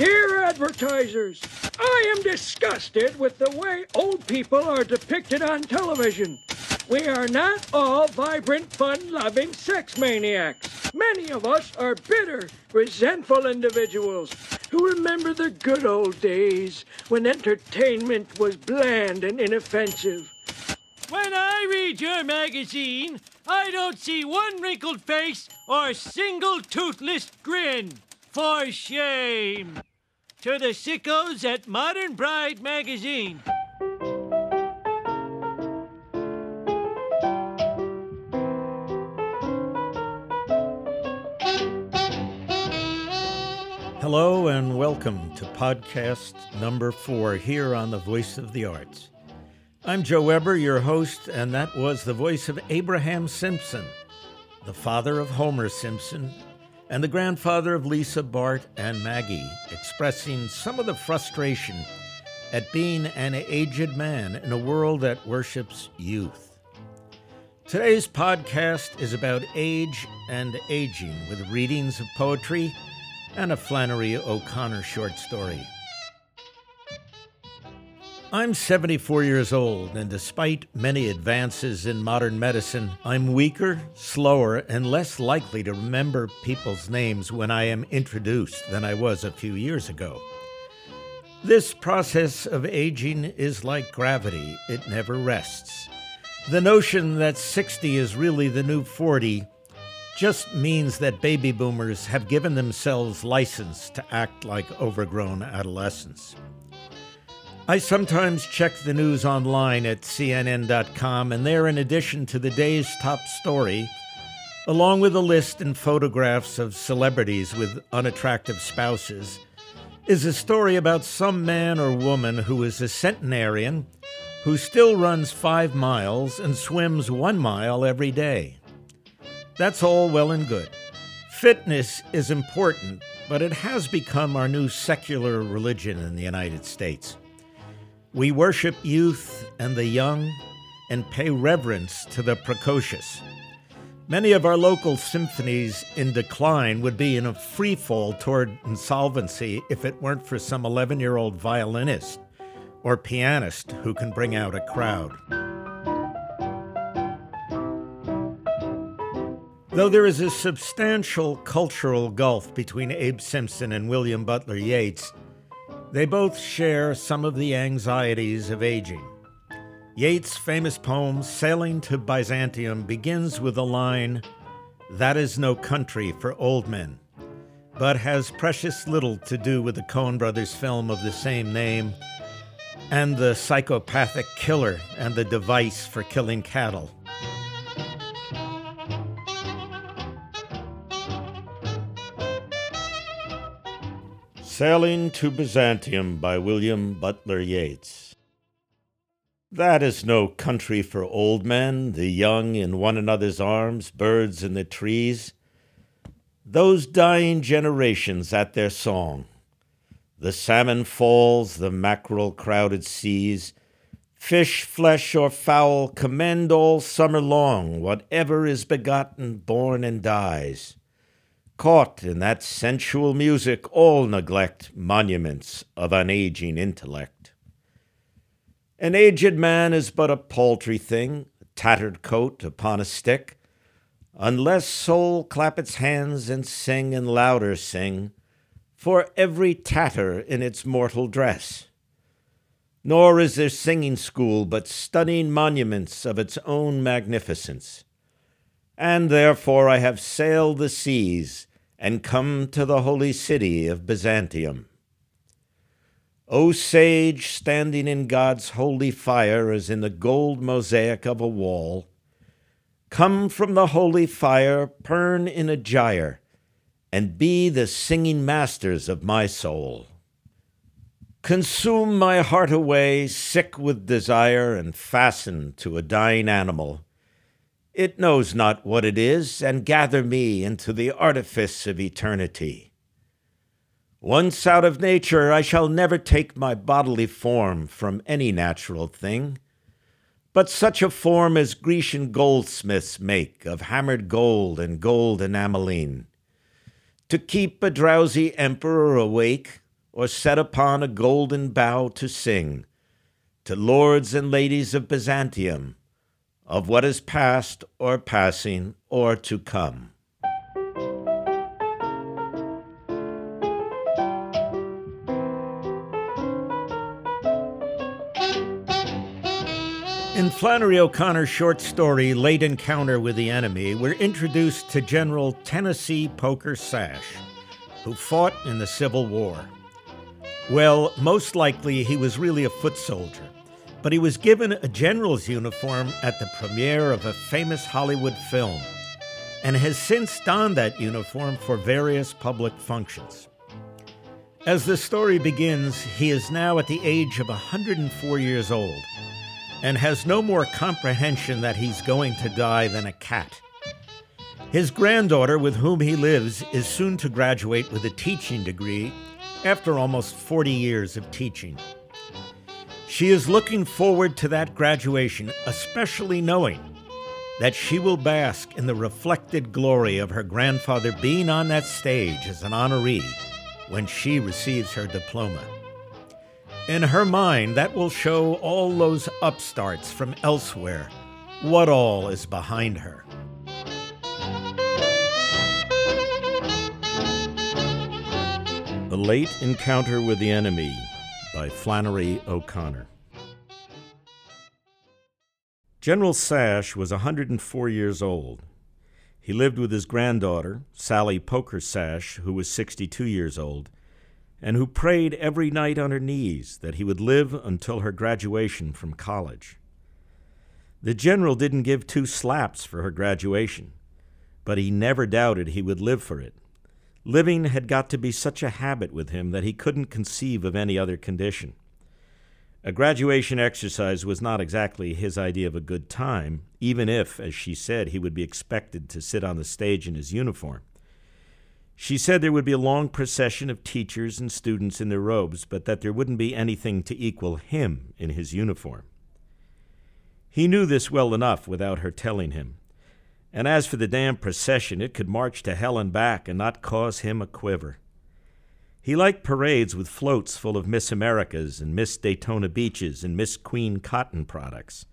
Dear advertisers, I am disgusted with the way old people are depicted on television. We are not all vibrant, fun loving sex maniacs. Many of us are bitter, resentful individuals who remember the good old days when entertainment was bland and inoffensive. When I read your magazine, I don't see one wrinkled face or single toothless grin. For shame. To the sickos at Modern Bride magazine. Hello and welcome to podcast number four here on the Voice of the Arts. I'm Joe Weber, your host, and that was the voice of Abraham Simpson, the father of Homer Simpson, and the grandfather of Lisa, Bart, and Maggie, expressing some of the frustration at being an aged man in a world that worships youth. Today's podcast is about age and aging, with readings of poetry and a Flannery O'Connor short story. I'm 74 years old, and despite many advances in modern medicine, I'm weaker, slower, and less likely to remember people's names when I am introduced than I was a few years ago. This process of aging is like gravity, it never rests. The notion that 60 is really the new 40 just means that baby boomers have given themselves license to act like overgrown adolescents. I sometimes check the news online at CNN.com, and there, in addition to the day's top story, along with a list and photographs of celebrities with unattractive spouses, is a story about some man or woman who is a centenarian who still runs five miles and swims one mile every day. That's all well and good. Fitness is important, but it has become our new secular religion in the United States. We worship youth and the young and pay reverence to the precocious. Many of our local symphonies in decline would be in a free fall toward insolvency if it weren't for some 11 year old violinist or pianist who can bring out a crowd. Though there is a substantial cultural gulf between Abe Simpson and William Butler Yeats, they both share some of the anxieties of aging. Yeats' famous poem, Sailing to Byzantium, begins with the line, That is no country for old men, but has precious little to do with the Coen brothers film of the same name and the psychopathic killer and the device for killing cattle. Sailing to Byzantium by William Butler Yeats. That is no country for old men, the young in one another's arms, birds in the trees. Those dying generations at their song. The salmon falls, the mackerel crowded seas. Fish, flesh, or fowl commend all summer long whatever is begotten, born, and dies. Caught in that sensual music, all neglect monuments of unaging intellect. An aged man is but a paltry thing, a tattered coat upon a stick, unless soul clap its hands and sing and louder sing, for every tatter in its mortal dress. Nor is there singing school but stunning monuments of its own magnificence. And therefore I have sailed the seas and come to the holy city of Byzantium. O sage, standing in God's holy fire as in the gold mosaic of a wall, come from the holy fire, burn in a gyre, and be the singing masters of my soul. Consume my heart away, sick with desire, and fasten to a dying animal it knows not what it is, and gather me into the artifice of eternity. Once out of nature, I shall never take my bodily form from any natural thing, but such a form as Grecian goldsmiths make of hammered gold and gold enamelling. To keep a drowsy emperor awake, or set upon a golden bough to sing to lords and ladies of Byzantium of what is past or passing or to come. In Flannery O'Connor's short story, Late Encounter with the Enemy, we're introduced to General Tennessee Poker Sash, who fought in the Civil War. Well, most likely he was really a foot soldier, but he was given a general's uniform at the premiere of a famous Hollywood film and has since donned that uniform for various public functions. As the story begins, he is now at the age of 104 years old and has no more comprehension that he's going to die than a cat. His granddaughter, with whom he lives, is soon to graduate with a teaching degree after almost 40 years of teaching. She is looking forward to that graduation, especially knowing that she will bask in the reflected glory of her grandfather being on that stage as an honoree when she receives her diploma. In her mind, that will show all those upstarts from elsewhere what all is behind her. The Late Encounter with the Enemy by Flannery O'Connor. General Sash was 104 years old. He lived with his granddaughter, Sally Poker Sash, who was 62 years old, and who prayed every night on her knees that he would live until her graduation from college. The general didn't give two slaps for her graduation, but he never doubted he would live for it. Living had got to be such a habit with him that he couldn't conceive of any other condition. A graduation exercise was not exactly his idea of a good time, even if, as she said, he would be expected to sit on the stage in his uniform. She said there would be a long procession of teachers and students in their robes, but that there wouldn't be anything to equal him in his uniform. He knew this well enough without her telling him. And as for the damn procession, it could march to hell and back and not cause him a quiver. He liked parades with floats full of Miss Americas and Miss Daytona Beaches and Miss Queen cotton products.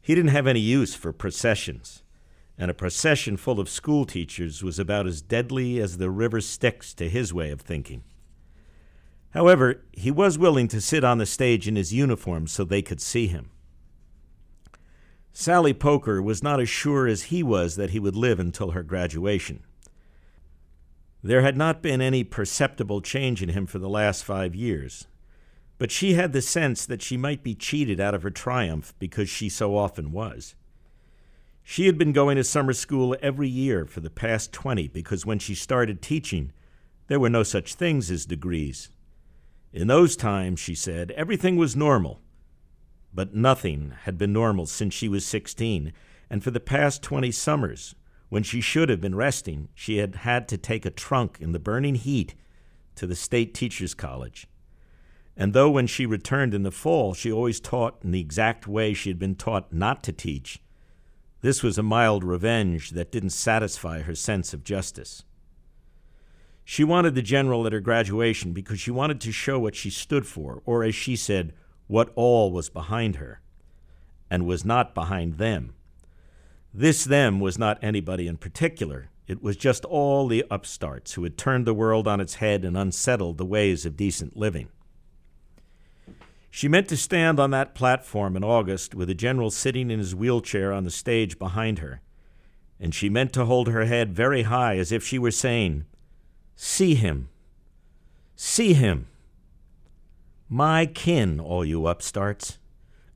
He didn't have any use for processions and a procession full of school teachers was about as deadly as the river Styx to his way of thinking. However, he was willing to sit on the stage in his uniform so they could see him. Sally Poker was not as sure as he was that he would live until her graduation. There had not been any perceptible change in him for the last five years, but she had the sense that she might be cheated out of her triumph because she so often was. She had been going to summer school every year for the past 20 because when she started teaching, there were no such things as degrees. In those times, she said, everything was normal. But nothing had been normal since she was 16, and for the past 20 summers, when she should have been resting, she had had to take a trunk in the burning heat to the State Teachers College. And though when she returned in the fall, she always taught in the exact way she had been taught not to teach, this was a mild revenge that didn't satisfy her sense of justice. She wanted the general at her graduation because she wanted to show what she stood for, or as she said, what all was behind her, and was not behind them. This them was not anybody in particular. It was just all the upstarts who had turned the world on its head and unsettled the ways of decent living. She meant to stand on that platform in August with the general sitting in his wheelchair on the stage behind her, and she meant to hold her head very high as if she were saying, See him! See him! My kin, all you upstarts!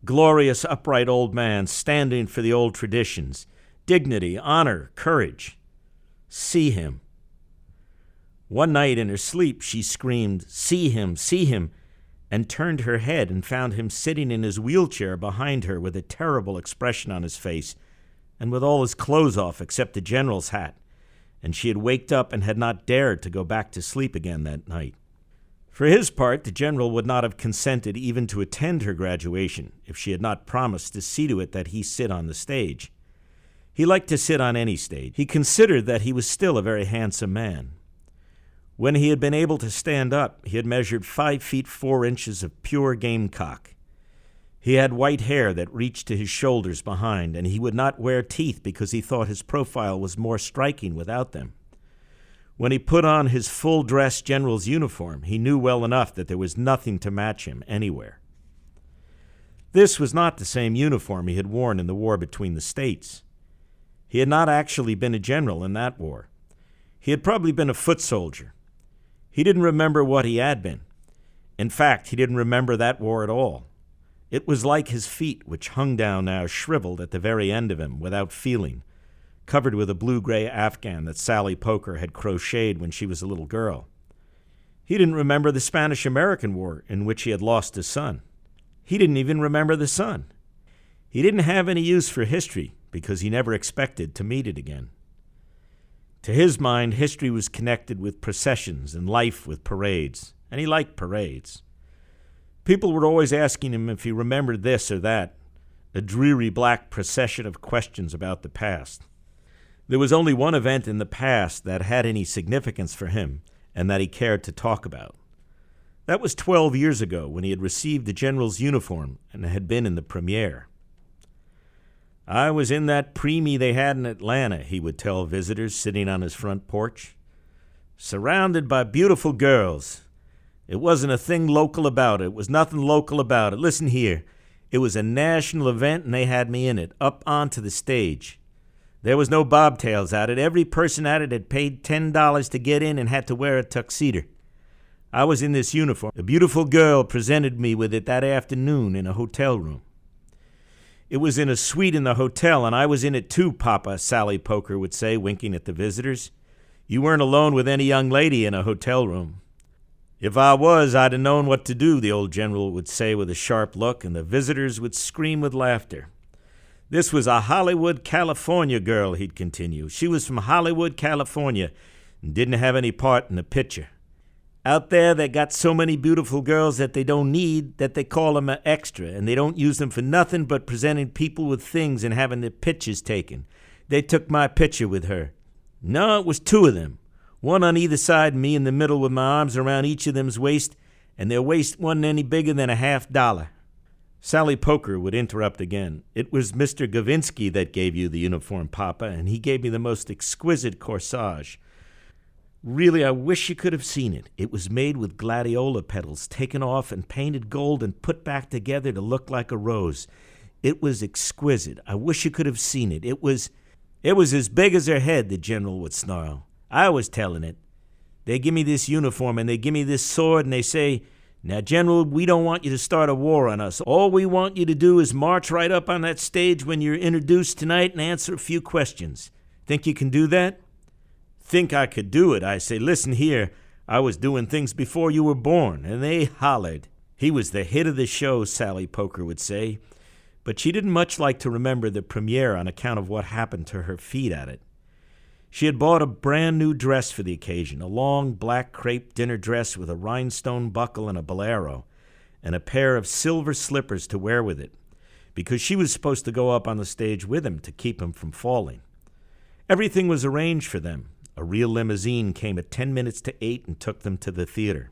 Glorious, upright old man standing for the old traditions, dignity, honor, courage. See him! One night in her sleep she screamed, See him! See him! and turned her head and found him sitting in his wheelchair behind her with a terrible expression on his face and with all his clothes off except the general's hat, and she had waked up and had not dared to go back to sleep again that night. For his part, the general would not have consented even to attend her graduation if she had not promised to see to it that he sit on the stage. He liked to sit on any stage. He considered that he was still a very handsome man. When he had been able to stand up, he had measured five feet four inches of pure gamecock. He had white hair that reached to his shoulders behind, and he would not wear teeth because he thought his profile was more striking without them. When he put on his full dress general's uniform, he knew well enough that there was nothing to match him anywhere. This was not the same uniform he had worn in the war between the states. He had not actually been a general in that war. He had probably been a foot soldier. He didn't remember what he had been. In fact, he didn't remember that war at all. It was like his feet, which hung down now shriveled at the very end of him, without feeling, covered with a blue gray afghan that Sally Poker had crocheted when she was a little girl. He didn't remember the Spanish American War in which he had lost his son. He didn't even remember the sun. He didn't have any use for history because he never expected to meet it again. To his mind, history was connected with processions and life with parades, and he liked parades. People were always asking him if he remembered this or that, a dreary black procession of questions about the past. There was only one event in the past that had any significance for him and that he cared to talk about. That was twelve years ago when he had received the general's uniform and had been in the premiere. I was in that preemie they had in Atlanta, he would tell visitors sitting on his front porch. Surrounded by beautiful girls. It wasn't a thing local about it. It was nothing local about it. Listen here. It was a national event and they had me in it, up onto the stage. There was no bobtails at it. Every person at it had paid $10 to get in and had to wear a tuxedo. I was in this uniform. A beautiful girl presented me with it that afternoon in a hotel room. It was in a suite in the hotel, and I was in it too, Papa, Sally Poker would say, winking at the visitors. You weren't alone with any young lady in a hotel room. If I was, I'd have known what to do, the old general would say with a sharp look, and the visitors would scream with laughter. This was a Hollywood, California girl, he'd continue. She was from Hollywood, California, and didn't have any part in the picture. Out there, they got so many beautiful girls that they don't need that they call them an extra, and they don't use them for nothing but presenting people with things and having their pictures taken. They took my picture with her. No, it was two of them one on either side me in the middle with my arms around each of them's waist, and their waist wasn't any bigger than a half dollar. Sally Poker would interrupt again. It was Mr. Gavinsky that gave you the uniform, Papa, and he gave me the most exquisite corsage. Really, I wish you could have seen it. It was made with gladiola petals taken off and painted gold and put back together to look like a rose. It was exquisite. I wish you could have seen it. It was it was as big as her head, the general would snarl. I was telling it. They give me this uniform and they give me this sword and they say, Now, General, we don't want you to start a war on us. All we want you to do is march right up on that stage when you're introduced tonight and answer a few questions. Think you can do that? Think I could do it. I say, Listen here, I was doing things before you were born, and they hollered. He was the hit of the show, Sally Poker would say. But she didn't much like to remember the premiere on account of what happened to her feet at it. She had bought a brand new dress for the occasion, a long black crepe dinner dress with a rhinestone buckle and a bolero, and a pair of silver slippers to wear with it, because she was supposed to go up on the stage with him to keep him from falling. Everything was arranged for them. A real limousine came at ten minutes to eight and took them to the theater.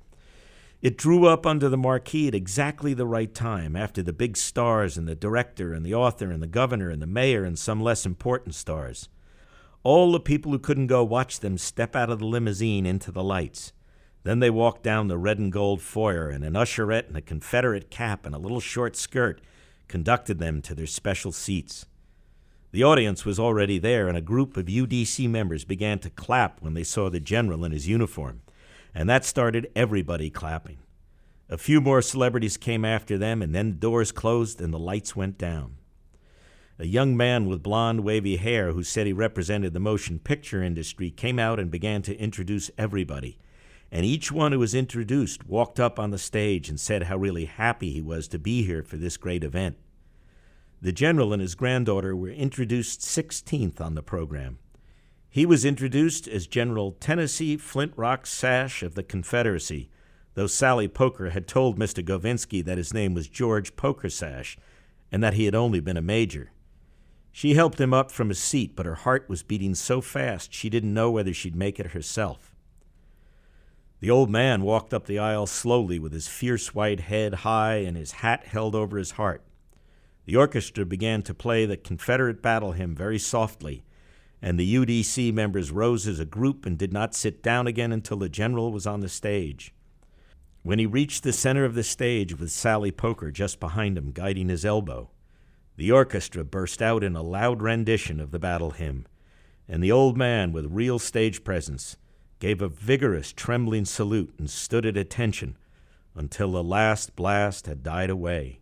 It drew up under the marquee at exactly the right time, after the big stars and the director and the author and the governor and the mayor and some less important stars. All the people who couldn't go watched them step out of the limousine into the lights. Then they walked down the red and gold foyer, and an usherette in a Confederate cap and a little short skirt conducted them to their special seats. The audience was already there, and a group of UDC members began to clap when they saw the general in his uniform, and that started everybody clapping. A few more celebrities came after them, and then the doors closed and the lights went down. A young man with blond, wavy hair who said he represented the motion picture industry came out and began to introduce everybody. And each one who was introduced walked up on the stage and said how really happy he was to be here for this great event. The general and his granddaughter were introduced 16th on the program. He was introduced as General Tennessee Flint Rock Sash of the Confederacy, though Sally Poker had told Mr. Govinsky that his name was George Poker Sash and that he had only been a major. She helped him up from his seat, but her heart was beating so fast she didn't know whether she'd make it herself. The old man walked up the aisle slowly with his fierce white head high and his hat held over his heart. The orchestra began to play the Confederate battle hymn very softly, and the UDC members rose as a group and did not sit down again until the general was on the stage. When he reached the center of the stage with Sally Poker just behind him, guiding his elbow, the orchestra burst out in a loud rendition of the battle hymn, and the old man, with real stage presence, gave a vigorous, trembling salute and stood at attention until the last blast had died away.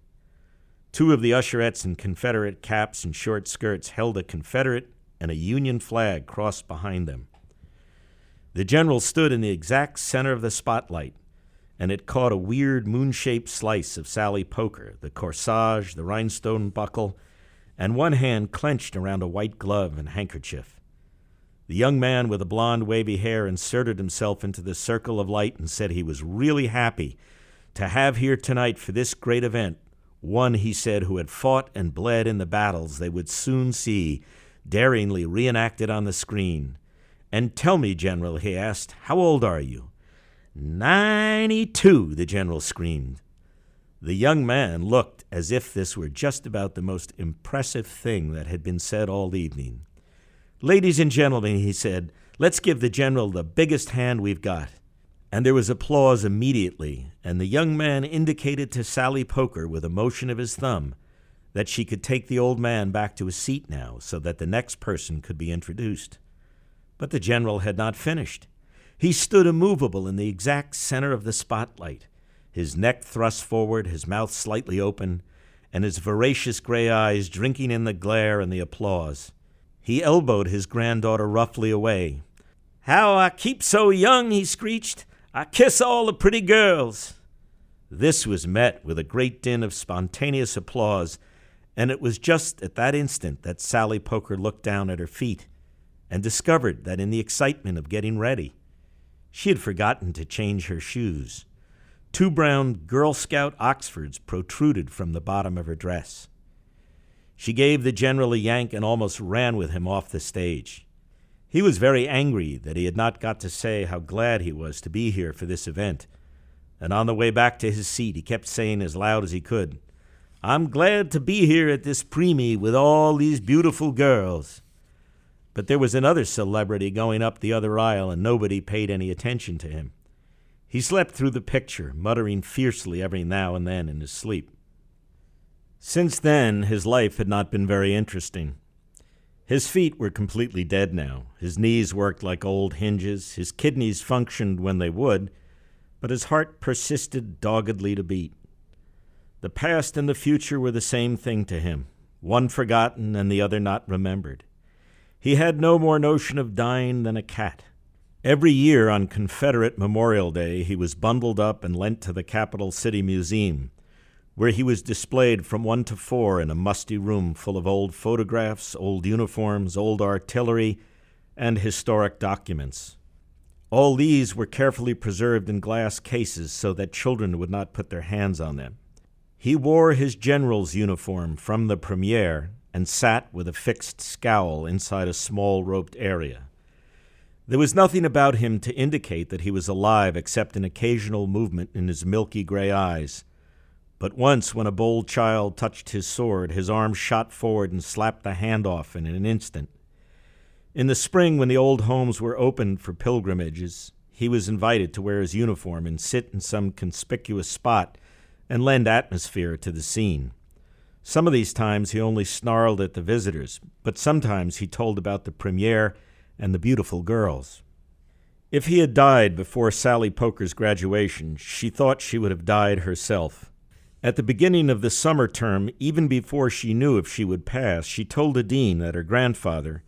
Two of the usherettes in Confederate caps and short skirts held a Confederate and a Union flag crossed behind them. The general stood in the exact center of the spotlight, and it caught a weird moon shaped slice of Sally Poker, the corsage, the rhinestone buckle, and one hand clenched around a white glove and handkerchief. The young man with the blond, wavy hair inserted himself into the circle of light and said he was really happy to have here tonight for this great event one, he said, who had fought and bled in the battles they would soon see daringly reenacted on the screen. And tell me, General, he asked, how old are you? Ninety two, the General screamed. The young man looked as if this were just about the most impressive thing that had been said all evening. Ladies and gentlemen, he said, let's give the General the biggest hand we've got. And there was applause immediately, and the young man indicated to Sally Poker with a motion of his thumb that she could take the old man back to his seat now so that the next person could be introduced. But the general had not finished. He stood immovable in the exact center of the spotlight, his neck thrust forward, his mouth slightly open, and his voracious gray eyes drinking in the glare and the applause. He elbowed his granddaughter roughly away. How I keep so young, he screeched. I kiss all the pretty girls. This was met with a great din of spontaneous applause and it was just at that instant that Sally Poker looked down at her feet and discovered that in the excitement of getting ready, she had forgotten to change her shoes. Two brown Girl Scout Oxfords protruded from the bottom of her dress. She gave the general a yank and almost ran with him off the stage. He was very angry that he had not got to say how glad he was to be here for this event, and on the way back to his seat he kept saying as loud as he could, I'm glad to be here at this preemie with all these beautiful girls. But there was another celebrity going up the other aisle, and nobody paid any attention to him. He slept through the picture, muttering fiercely every now and then in his sleep. Since then, his life had not been very interesting. His feet were completely dead now. His knees worked like old hinges. His kidneys functioned when they would, but his heart persisted doggedly to beat. The past and the future were the same thing to him, one forgotten and the other not remembered. He had no more notion of dying than a cat. Every year on Confederate Memorial Day, he was bundled up and lent to the Capital City Museum, where he was displayed from one to four in a musty room full of old photographs, old uniforms, old artillery, and historic documents. All these were carefully preserved in glass cases so that children would not put their hands on them. He wore his general's uniform from the premiere and sat with a fixed scowl inside a small roped area. There was nothing about him to indicate that he was alive except an occasional movement in his milky gray eyes. But once, when a bold child touched his sword, his arm shot forward and slapped the hand off in an instant. In the spring, when the old homes were opened for pilgrimages, he was invited to wear his uniform and sit in some conspicuous spot and lend atmosphere to the scene. Some of these times he only snarled at the visitors, but sometimes he told about the premiere and the beautiful girls. If he had died before Sally Poker's graduation, she thought she would have died herself. At the beginning of the summer term, even before she knew if she would pass, she told the dean that her grandfather,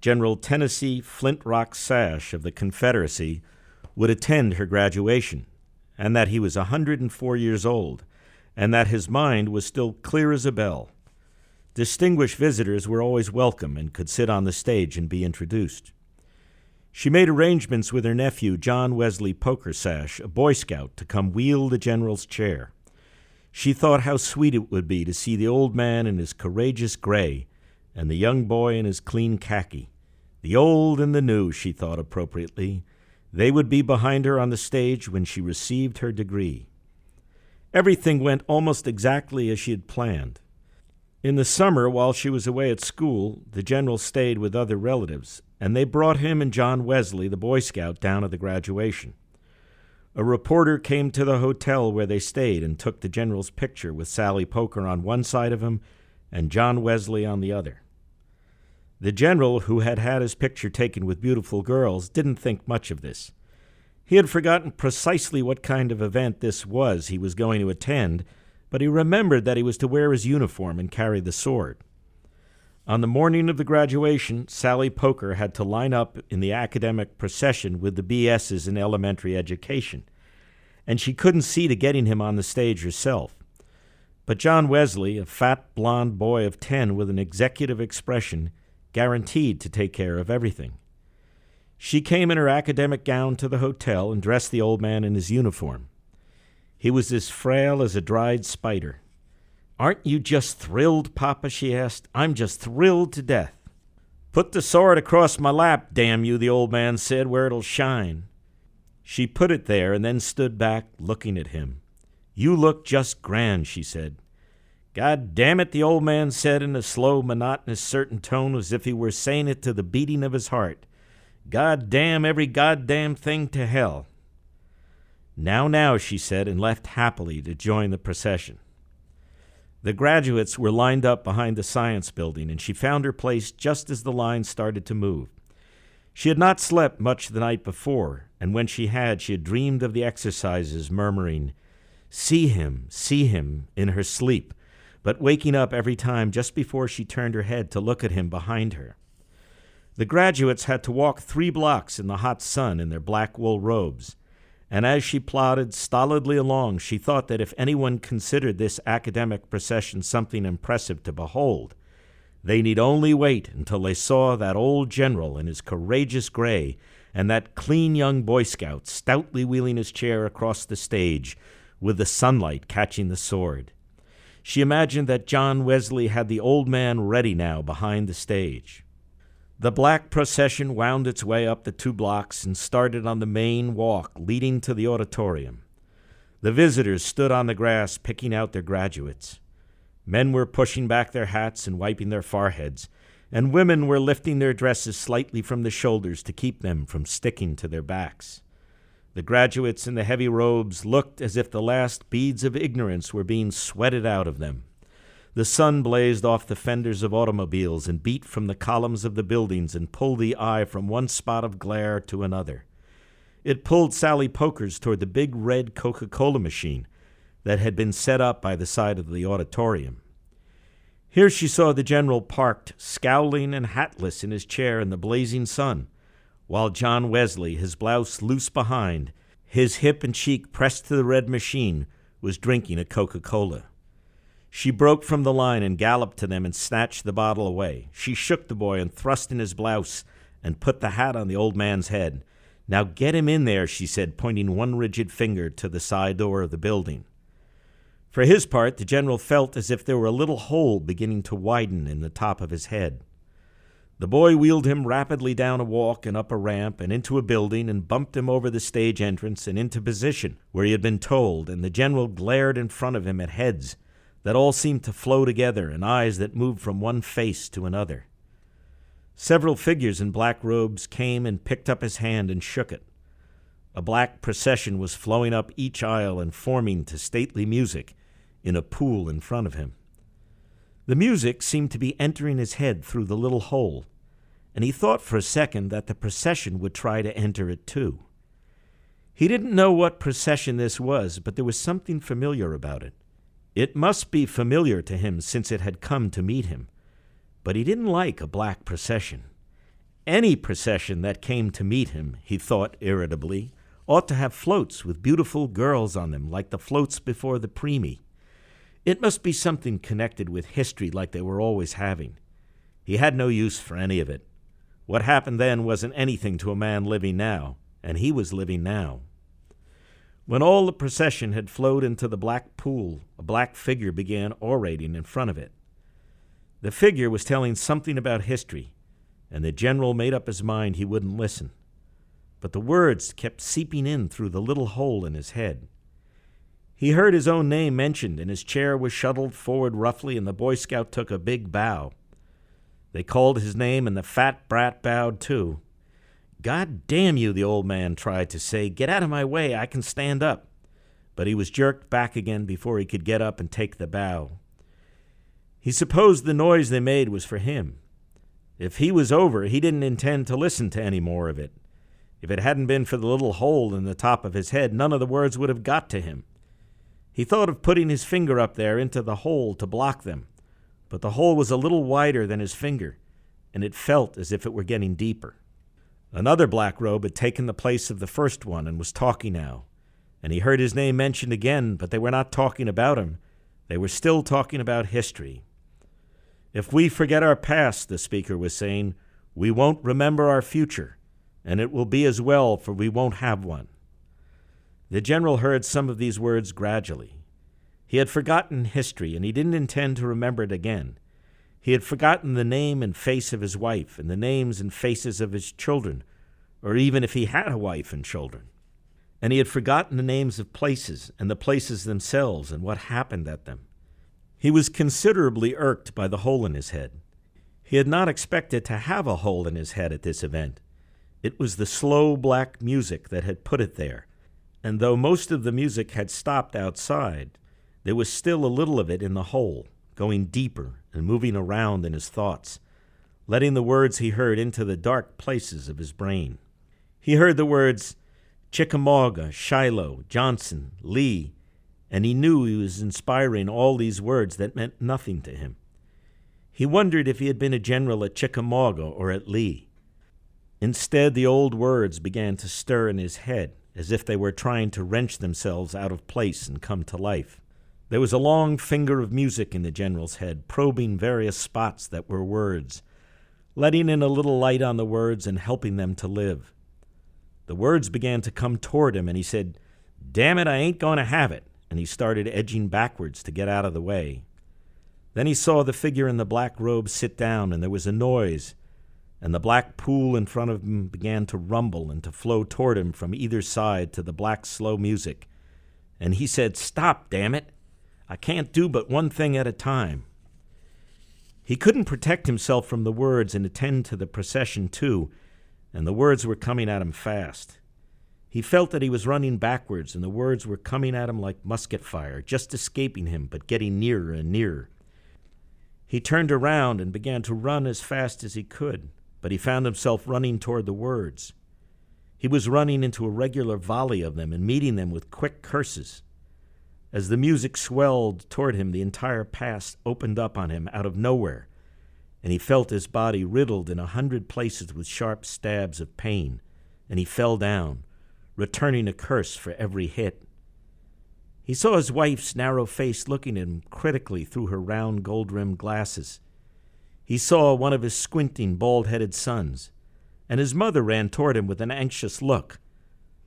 General Tennessee Flint Rock Sash of the Confederacy, would attend her graduation and that he was a 104 years old, and that his mind was still clear as a bell. Distinguished visitors were always welcome and could sit on the stage and be introduced. She made arrangements with her nephew, John Wesley Pokersash, a Boy Scout, to come wheel the general's chair. She thought how sweet it would be to see the old man in his courageous gray and the young boy in his clean khaki. The old and the new, she thought appropriately, They would be behind her on the stage when she received her degree. Everything went almost exactly as she had planned. In the summer, while she was away at school, the general stayed with other relatives, and they brought him and John Wesley, the Boy Scout, down at the graduation. A reporter came to the hotel where they stayed and took the general's picture with Sally Poker on one side of him and John Wesley on the other. The general, who had had his picture taken with beautiful girls, didn't think much of this. He had forgotten precisely what kind of event this was he was going to attend, but he remembered that he was to wear his uniform and carry the sword. On the morning of the graduation, Sally Poker had to line up in the academic procession with the BSs in elementary education, and she couldn't see to getting him on the stage herself. But John Wesley, a fat blond boy of ten with an executive expression, guaranteed to take care of everything. She came in her academic gown to the hotel and dressed the old man in his uniform. He was as frail as a dried spider. Aren't you just thrilled, Papa? she asked. I'm just thrilled to death. Put the sword across my lap, damn you, the old man said, where it'll shine. She put it there and then stood back, looking at him. You look just grand, she said. God damn it, the old man said in a slow, monotonous, certain tone, as if he were saying it to the beating of his heart. God damn every goddamn thing to hell. Now, now, she said, and left happily to join the procession. The graduates were lined up behind the science building, and she found her place just as the line started to move. She had not slept much the night before, and when she had, she had dreamed of the exercises, murmuring, See him, see him, in her sleep but waking up every time just before she turned her head to look at him behind her. The graduates had to walk three blocks in the hot sun in their black wool robes, and as she plodded stolidly along, she thought that if anyone considered this academic procession something impressive to behold, they need only wait until they saw that old general in his courageous gray and that clean young Boy Scout stoutly wheeling his chair across the stage with the sunlight catching the sword. She imagined that John Wesley had the old man ready now behind the stage. The black procession wound its way up the two blocks and started on the main walk leading to the auditorium. The visitors stood on the grass picking out their graduates. Men were pushing back their hats and wiping their foreheads, and women were lifting their dresses slightly from the shoulders to keep them from sticking to their backs. The graduates in the heavy robes looked as if the last beads of ignorance were being sweated out of them. The sun blazed off the fenders of automobiles and beat from the columns of the buildings and pulled the eye from one spot of glare to another. It pulled Sally Pokers toward the big red Coca Cola machine that had been set up by the side of the auditorium. Here she saw the general parked, scowling and hatless in his chair in the blazing sun while John Wesley, his blouse loose behind, his hip and cheek pressed to the red machine, was drinking a Coca Cola. She broke from the line and galloped to them and snatched the bottle away. She shook the boy and thrust in his blouse and put the hat on the old man's head. Now get him in there, she said, pointing one rigid finger to the side door of the building. For his part, the general felt as if there were a little hole beginning to widen in the top of his head. The boy wheeled him rapidly down a walk and up a ramp and into a building and bumped him over the stage entrance and into position where he had been told, and the general glared in front of him at heads that all seemed to flow together and eyes that moved from one face to another. Several figures in black robes came and picked up his hand and shook it. A black procession was flowing up each aisle and forming to stately music in a pool in front of him. The music seemed to be entering his head through the little hole, and he thought for a second that the procession would try to enter it too. He didn't know what procession this was, but there was something familiar about it. It must be familiar to him since it had come to meet him, but he didn't like a black procession. Any procession that came to meet him, he thought irritably, ought to have floats with beautiful girls on them, like the floats before the preemie. It must be something connected with history like they were always having. He had no use for any of it. What happened then wasn't anything to a man living now, and he was living now. When all the procession had flowed into the black pool, a black figure began orating in front of it. The figure was telling something about history, and the general made up his mind he wouldn't listen. but the words kept seeping in through the little hole in his head. He heard his own name mentioned, and his chair was shuttled forward roughly, and the Boy Scout took a big bow. They called his name, and the fat brat bowed too. God damn you, the old man tried to say. Get out of my way, I can stand up. But he was jerked back again before he could get up and take the bow. He supposed the noise they made was for him. If he was over, he didn't intend to listen to any more of it. If it hadn't been for the little hole in the top of his head, none of the words would have got to him. He thought of putting his finger up there into the hole to block them, but the hole was a little wider than his finger, and it felt as if it were getting deeper. Another black robe had taken the place of the first one and was talking now, and he heard his name mentioned again, but they were not talking about him. They were still talking about history. If we forget our past, the speaker was saying, we won't remember our future, and it will be as well, for we won't have one. The general heard some of these words gradually. He had forgotten history, and he didn't intend to remember it again. He had forgotten the name and face of his wife, and the names and faces of his children, or even if he had a wife and children. And he had forgotten the names of places, and the places themselves, and what happened at them. He was considerably irked by the hole in his head. He had not expected to have a hole in his head at this event. It was the slow black music that had put it there, and though most of the music had stopped outside, there was still a little of it in the hole, going deeper and moving around in his thoughts, letting the words he heard into the dark places of his brain. He heard the words Chickamauga, Shiloh, Johnston, Lee, and he knew he was inspiring all these words that meant nothing to him. He wondered if he had been a general at Chickamauga or at Lee. Instead, the old words began to stir in his head as if they were trying to wrench themselves out of place and come to life. There was a long finger of music in the general's head, probing various spots that were words, letting in a little light on the words and helping them to live. The words began to come toward him, and he said, Damn it, I ain't going to have it and he started edging backwards to get out of the way. Then he saw the figure in the black robe sit down, and there was a noise, and the black pool in front of him began to rumble and to flow toward him from either side to the black slow music. And he said, Stop, damn it! I can't do but one thing at a time. He couldn't protect himself from the words and attend to the procession, too, and the words were coming at him fast. He felt that he was running backwards, and the words were coming at him like musket fire, just escaping him, but getting nearer and nearer. He turned around and began to run as fast as he could, but he found himself running toward the words. He was running into a regular volley of them and meeting them with quick curses. As the music swelled toward him, the entire past opened up on him out of nowhere, and he felt his body riddled in a hundred places with sharp stabs of pain, and he fell down returning a curse for every hit. He saw his wife's narrow face looking at him critically through her round gold rimmed glasses. He saw one of his squinting, bald headed sons, and his mother ran toward him with an anxious look.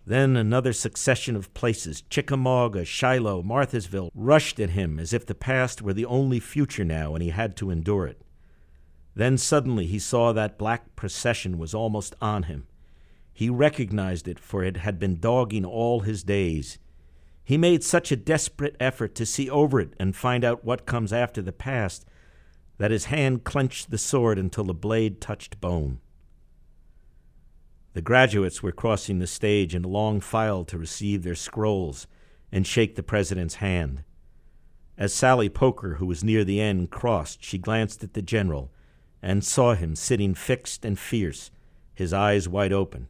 Then another succession of places, Chickamauga, Shiloh, Marthasville, rushed at him as if the past were the only future now and he had to endure it. Then suddenly he saw that black procession was almost on him. He recognized it, for it had been dogging all his days. He made such a desperate effort to see over it and find out what comes after the past that his hand clenched the sword until the blade touched bone. The graduates were crossing the stage in a long file to receive their scrolls and shake the president's hand. As Sally Poker, who was near the end, crossed, she glanced at the general and saw him sitting fixed and fierce, his eyes wide open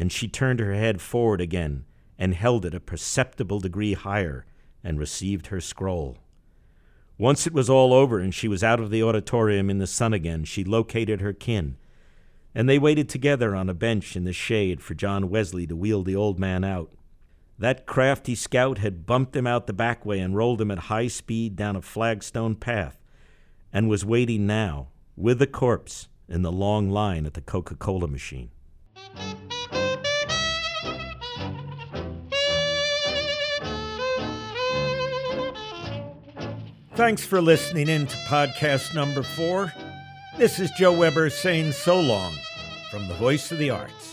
and she turned her head forward again and held it a perceptible degree higher and received her scroll. Once it was all over and she was out of the auditorium in the sun again, she located her kin, and they waited together on a bench in the shade for John Wesley to wheel the old man out. That crafty scout had bumped him out the back way and rolled him at high speed down a flagstone path, and was waiting now, with the corpse, in the long line at the Coca Cola machine. Thanks for listening in to podcast number four. This is Joe Weber saying so long from the Voice of the Arts.